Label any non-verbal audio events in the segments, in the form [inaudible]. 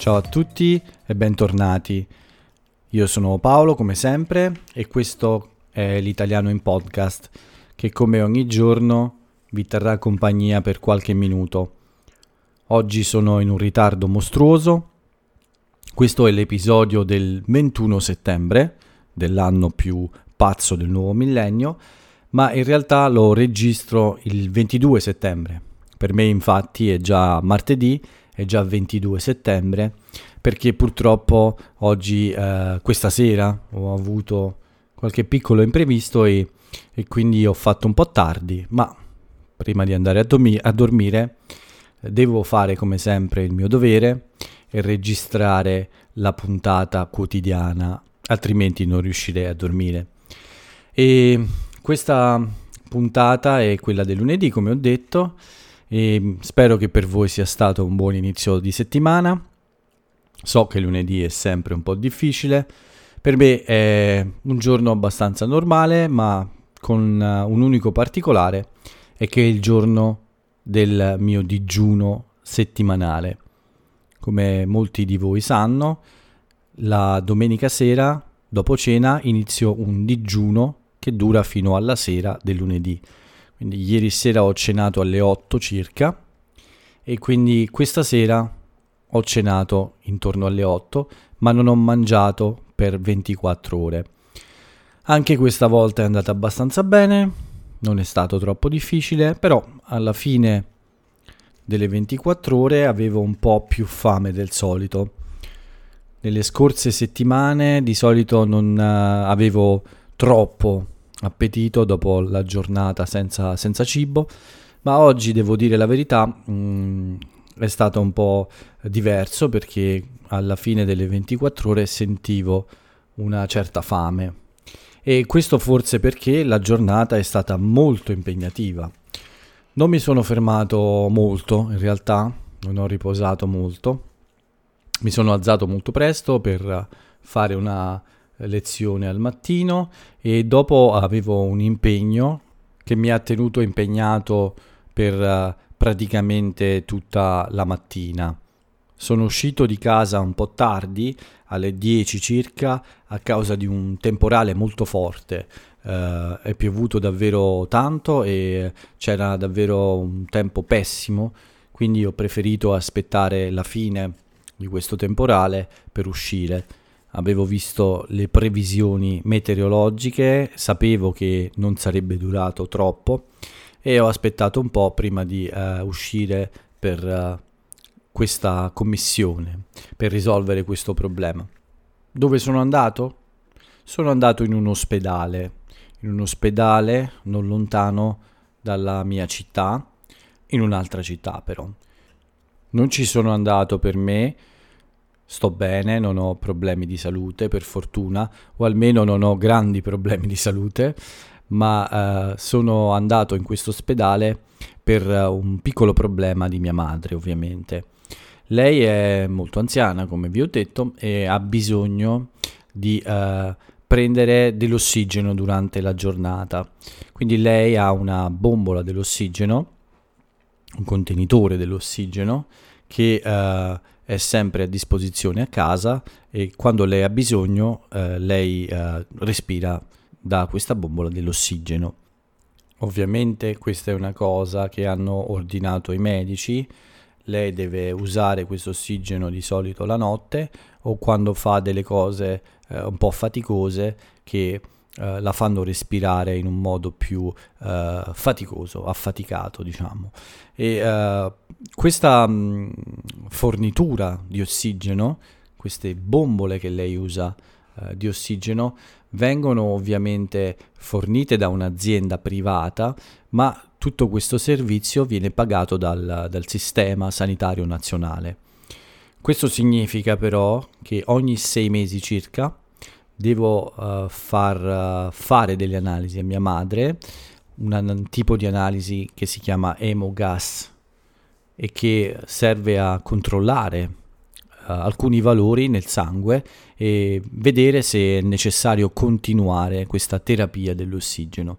Ciao a tutti e bentornati. Io sono Paolo come sempre e questo è l'italiano in podcast che come ogni giorno vi terrà compagnia per qualche minuto. Oggi sono in un ritardo mostruoso. Questo è l'episodio del 21 settembre dell'anno più pazzo del nuovo millennio, ma in realtà lo registro il 22 settembre. Per me infatti è già martedì è già 22 settembre, perché purtroppo oggi, eh, questa sera, ho avuto qualche piccolo imprevisto e, e, quindi ho fatto un po' tardi, ma prima di andare a, dormi- a dormire devo fare come sempre il mio dovere e registrare la puntata quotidiana, altrimenti non riuscirei a dormire. E questa puntata è quella del lunedì, come ho detto, e spero che per voi sia stato un buon inizio di settimana. So che lunedì è sempre un po' difficile. Per me è un giorno abbastanza normale, ma con uh, un unico particolare, è che è il giorno del mio digiuno settimanale. Come molti di voi sanno, la domenica sera, dopo cena, inizio un digiuno che dura fino alla sera del lunedì. Quindi ieri sera ho cenato alle 8 circa e quindi questa sera ho cenato intorno alle 8, ma non ho mangiato per 24 ore. Anche questa volta è andata abbastanza bene, non è stato troppo difficile, però alla fine delle 24 ore avevo un po' più fame del solito. Nelle scorse settimane di solito non uh, avevo troppo appetito dopo la giornata senza, senza cibo, ma oggi devo dire la verità, mh, mm, è stato un po' diverso perché alla fine delle 24 ore sentivo una certa fame. E questo forse perché la giornata è stata molto impegnativa. Non mi sono fermato molto in realtà, non ho riposato molto, mi sono alzato molto presto per fare una lezione al mattino e dopo avevo un impegno che mi ha tenuto impegnato per uh, praticamente tutta la mattina. Sono uscito di casa un po' tardi, alle 10 circa, a causa di un temporale molto forte. Uh, è piovuto davvero tanto e c'era davvero un tempo pessimo, quindi ho preferito aspettare la fine di questo temporale per uscire avevo visto le previsioni meteorologiche, sapevo che non sarebbe durato troppo e ho aspettato un po' prima di uh, uscire per uh, questa commissione, per risolvere questo problema. Dove sono andato? Sono andato in un ospedale, in un ospedale non lontano dalla mia città, in un'altra città però. Non ci sono andato per me, sto bene, non ho problemi di salute per fortuna, o almeno non ho grandi problemi di salute, ma eh, sono andato in questo ospedale per uh, un piccolo problema di mia madre, ovviamente. Lei è molto anziana, come vi ho detto, e ha bisogno di uh, prendere dell'ossigeno durante la giornata. Quindi lei ha una bombola dell'ossigeno, un contenitore dell'ossigeno che uh, è sempre a disposizione a casa e quando lei ha bisogno eh, lei eh, respira da questa bombola dell'ossigeno. Ovviamente questa è una cosa che hanno ordinato i medici, lei deve usare questo ossigeno di solito la notte o quando fa delle cose eh, un po' faticose che eh, la fanno respirare in un modo più eh, faticoso, affaticato diciamo. E eh, questa mh, mm, fornitura di ossigeno, queste bombole che lei usa eh, di ossigeno, vengono ovviamente fornite da un'azienda privata, ma tutto questo servizio viene pagato dal, dal sistema sanitario nazionale. Questo significa però che ogni sei mesi circa devo uh, far uh, fare delle analisi a mia madre, un, un tipo di analisi che si chiama emogas e che serve a controllare uh, alcuni valori nel sangue e vedere se è necessario continuare questa terapia dell'ossigeno.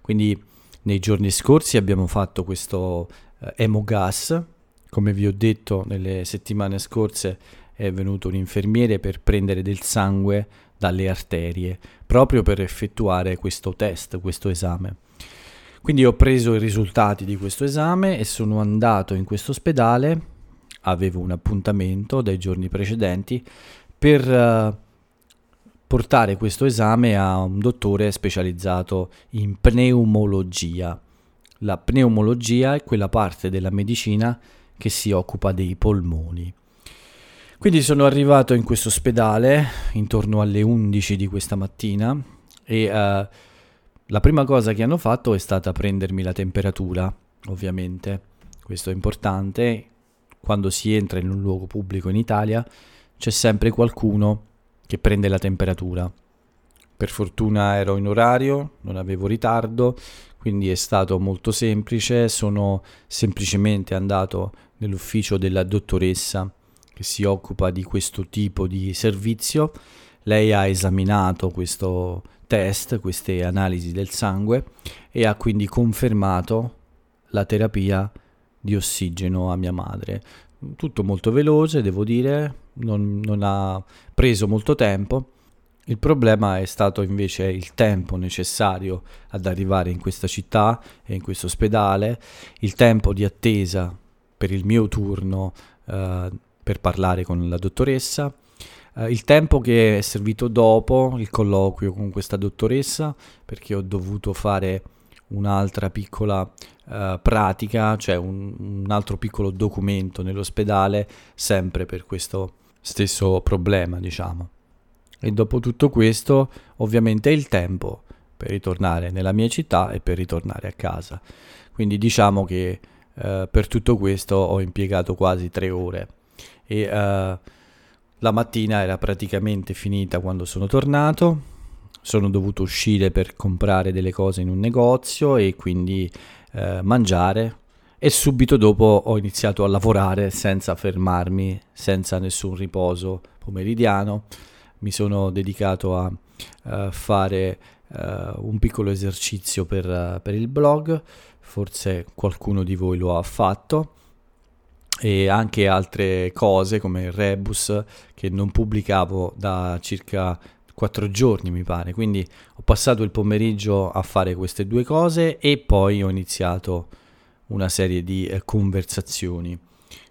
Quindi nei giorni scorsi abbiamo fatto questo emogas, come vi ho detto nelle settimane scorse è venuto un infermiere per prendere del sangue dalle arterie, proprio per effettuare questo test, questo esame. Quindi ho preso i risultati di questo esame e sono andato in questo ospedale, avevo un appuntamento dai giorni precedenti, per uh, portare questo esame a un dottore specializzato in pneumologia. La pneumologia è quella parte della medicina che si occupa dei polmoni. Quindi sono arrivato in questo ospedale intorno alle 11 di questa mattina e uh, la prima cosa che hanno fatto è stata prendermi la temperatura, ovviamente. Questo è importante. Quando si entra in un luogo pubblico in Italia c'è sempre qualcuno che prende la temperatura. Per fortuna ero in orario, non avevo ritardo, quindi è stato molto semplice. Sono semplicemente andato nell'ufficio della dottoressa che si occupa di questo tipo di servizio. Lei ha esaminato questo test, queste analisi del sangue e ha quindi confermato la terapia di ossigeno a mia madre. Tutto molto veloce, devo dire, non, non ha preso molto tempo. Il problema è stato invece il tempo necessario ad arrivare in questa città e in questo ospedale, il tempo di attesa per il mio turno eh, per parlare con la dottoressa. Uh, il tempo che è servito dopo il colloquio con questa dottoressa, perché ho dovuto fare un'altra piccola uh, pratica, cioè un, un, altro piccolo documento nell'ospedale, sempre per questo stesso problema, diciamo. E dopo tutto questo, ovviamente, è il tempo per ritornare nella mia città e per ritornare a casa. Quindi diciamo che uh, per tutto questo ho impiegato quasi tre ore e uh, la mattina era praticamente finita quando sono tornato. Sono dovuto uscire per comprare delle cose in un negozio e quindi uh, mangiare e subito dopo ho iniziato a lavorare senza fermarmi, senza nessun riposo pomeridiano. Mi sono dedicato a uh, fare un piccolo esercizio per, per, il blog, forse qualcuno di voi lo ha fatto e anche altre cose come il Rebus che non pubblicavo da circa quattro giorni mi pare. Quindi ho passato il pomeriggio a fare queste due cose e poi ho iniziato una serie di eh, conversazioni.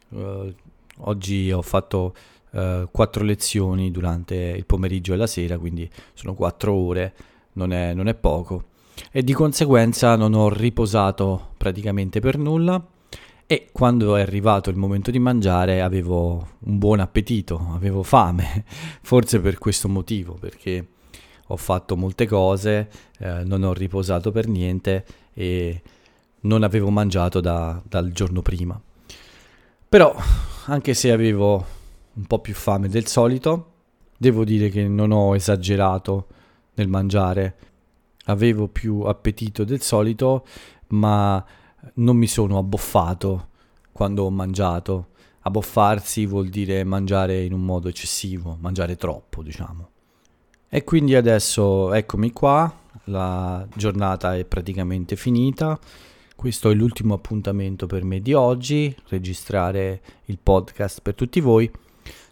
Uh, oggi ho fatto uh, quattro lezioni durante il pomeriggio e la sera quindi sono quattro ore non è, non è poco. E di conseguenza non ho riposato praticamente per nulla e quando è arrivato il momento di mangiare avevo un buon appetito, avevo fame, [laughs] forse per questo motivo, perché ho fatto molte cose, eh, non ho riposato per niente e non avevo mangiato da, dal giorno prima. Però, anche se avevo un po' più fame del solito, devo dire che non ho esagerato nel mangiare. Avevo più appetito del solito, ma non mi sono abboffato quando ho mangiato. Abboffarsi vuol dire mangiare in un modo eccessivo, mangiare troppo, diciamo. E quindi adesso eccomi qua, la giornata è praticamente finita. Questo è l'ultimo appuntamento per me di oggi, registrare il podcast per tutti voi.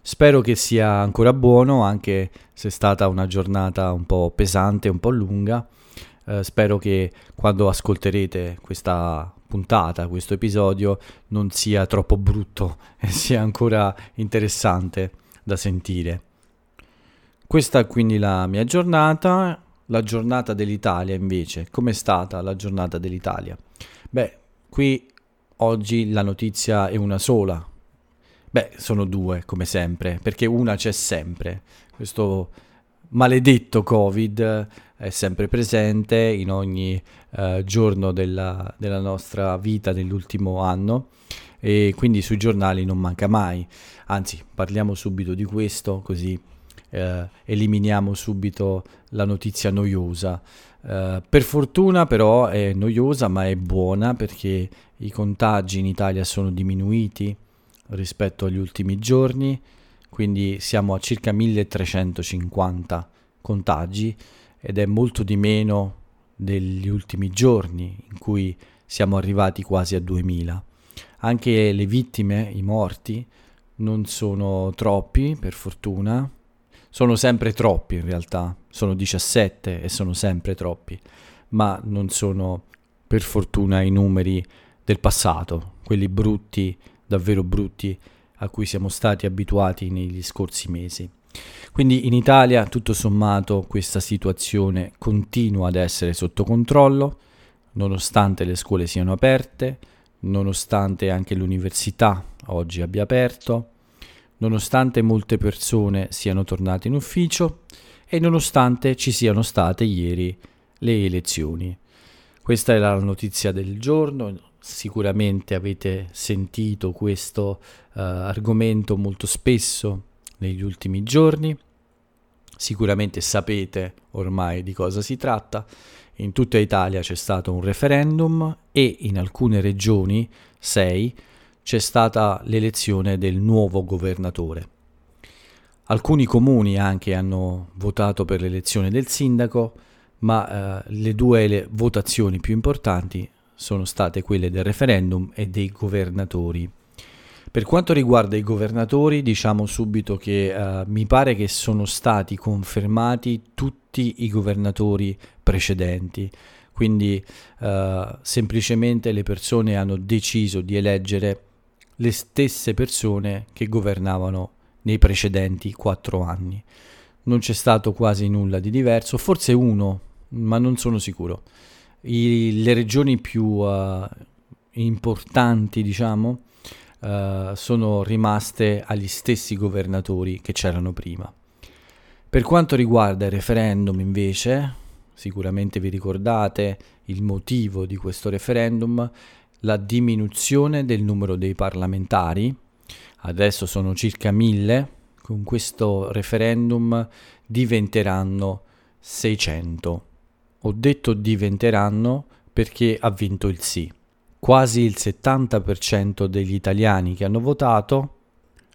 Spero che sia ancora buono, anche se è stata una giornata un po' pesante, un po' lunga. Eh, spero che quando ascolterete questa puntata, questo episodio, non sia troppo brutto [laughs] e sia ancora interessante da sentire. Questa è quindi la mia giornata, la giornata dell'Italia invece. Com'è stata la giornata dell'Italia? Beh, qui oggi la notizia è una sola. Beh, sono due come sempre, perché una c'è sempre. Questo maledetto Covid è sempre presente in ogni uh, giorno della, della, nostra vita nell'ultimo anno e quindi sui giornali non manca mai. Anzi, parliamo subito di questo così uh, eliminiamo subito la notizia noiosa. Uh, per fortuna però è noiosa ma è buona perché i contagi in Italia sono diminuiti rispetto agli ultimi giorni, quindi siamo a circa 1350 contagi ed è molto di meno degli ultimi giorni in cui siamo arrivati quasi a 2000. Anche le vittime, i morti, non sono troppi, per fortuna. Sono sempre troppi in realtà, sono 17 e sono sempre troppi, ma non sono per fortuna i numeri del passato, quelli brutti, davvero brutti, a cui siamo stati abituati negli scorsi mesi. Quindi in Italia tutto sommato questa situazione continua ad essere sotto controllo, nonostante le scuole siano aperte, nonostante anche l'università oggi abbia aperto, nonostante molte persone siano tornate in ufficio e nonostante ci siano state ieri le elezioni. Questa è la notizia del giorno, sicuramente avete sentito questo uh, argomento molto spesso negli ultimi giorni, sicuramente sapete ormai di cosa si tratta. In tutta Italia c'è stato un referendum e in alcune regioni, sei, c'è stata l'elezione del nuovo governatore. Alcuni comuni anche hanno votato per l'elezione del sindaco, ma eh, le due le votazioni più importanti sono state quelle del referendum e dei governatori. Per quanto riguarda i governatori, diciamo subito che uh, mi pare che sono stati confermati tutti i governatori precedenti, quindi uh, semplicemente le persone hanno deciso di eleggere le stesse persone che governavano nei precedenti quattro anni. Non c'è stato quasi nulla di diverso, forse uno, ma non sono sicuro. I, le regioni più uh, importanti, diciamo, uh, sono rimaste agli stessi governatori che c'erano prima. Per quanto riguarda il referendum, invece, sicuramente vi ricordate il motivo di questo referendum, la diminuzione del numero dei parlamentari, adesso sono circa mille, con questo referendum diventeranno 600. Ho detto diventeranno perché ha vinto il sì. Quasi il 70% degli italiani che hanno votato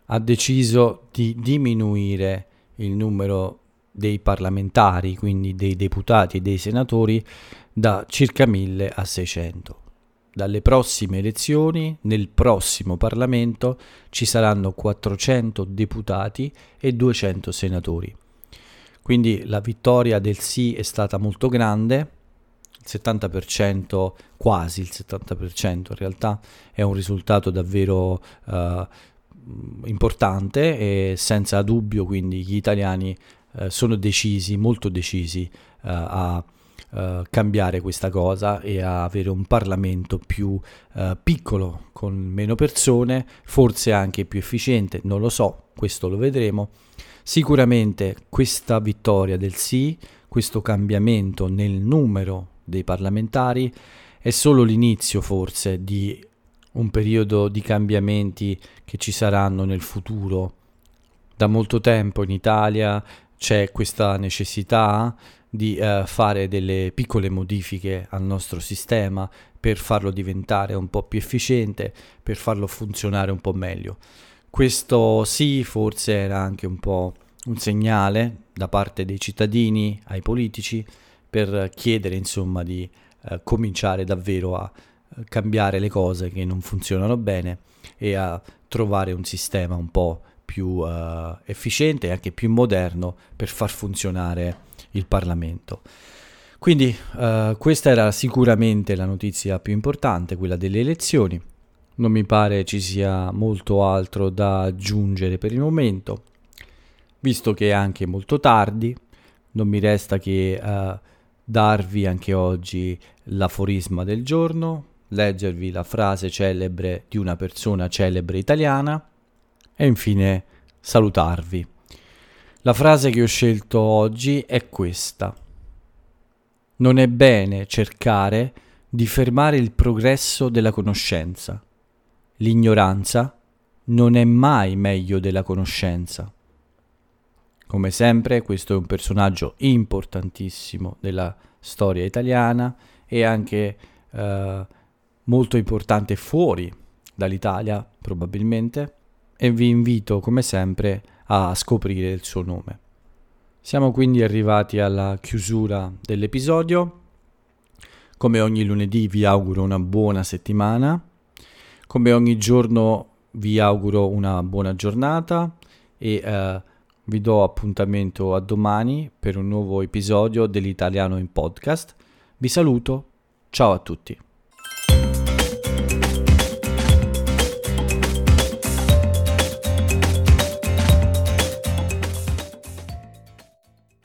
ha deciso di diminuire il numero dei parlamentari, quindi dei deputati e dei senatori, da circa 1000 a 600. Dalle prossime elezioni, nel prossimo Parlamento, ci saranno 400 deputati e 200 senatori. Quindi la vittoria del sì è stata molto grande, il 70%, quasi il 70% in realtà, è un risultato davvero uh, importante e senza dubbio quindi gli italiani uh, sono decisi, molto decisi uh, a cambiare questa cosa e a avere un Parlamento più piccolo, con meno persone, forse anche più efficiente, non lo so, questo lo vedremo. Sicuramente questa vittoria del sì, questo cambiamento nel numero dei parlamentari è solo l'inizio forse di un periodo di cambiamenti che ci saranno nel futuro. Da molto tempo in Italia c'è questa necessità di uh, fare delle piccole modifiche al nostro sistema per farlo diventare un po' più efficiente, per farlo funzionare un po' meglio. Questo sì, forse era anche un po' un segnale da parte dei cittadini ai politici per chiedere insomma di eh, cominciare davvero a eh, cambiare le cose che non funzionano bene e a trovare un sistema un po' più eh, efficiente e anche più moderno per far funzionare il Parlamento. Quindi eh, questa era sicuramente la notizia più importante, quella delle elezioni. Non mi pare ci sia molto altro da aggiungere per il momento. Visto che è anche molto tardi, non mi resta che uh, darvi anche oggi l'aforisma del giorno, leggervi la frase celebre di una persona celebre italiana e infine salutarvi. La frase che ho scelto oggi è questa. Non è bene cercare di fermare il progresso della conoscenza L'ignoranza non è mai meglio della conoscenza. Come sempre, questo è un personaggio importantissimo della storia italiana e anche eh, molto importante fuori dall'Italia, probabilmente, e vi invito, come sempre, a scoprire il suo nome. Siamo quindi arrivati alla chiusura dell'episodio. Come ogni lunedì vi auguro una buona settimana come ogni giorno vi auguro una buona giornata e eh, vi do appuntamento a domani per un nuovo episodio dell'Italiano in podcast. Vi saluto, ciao a tutti.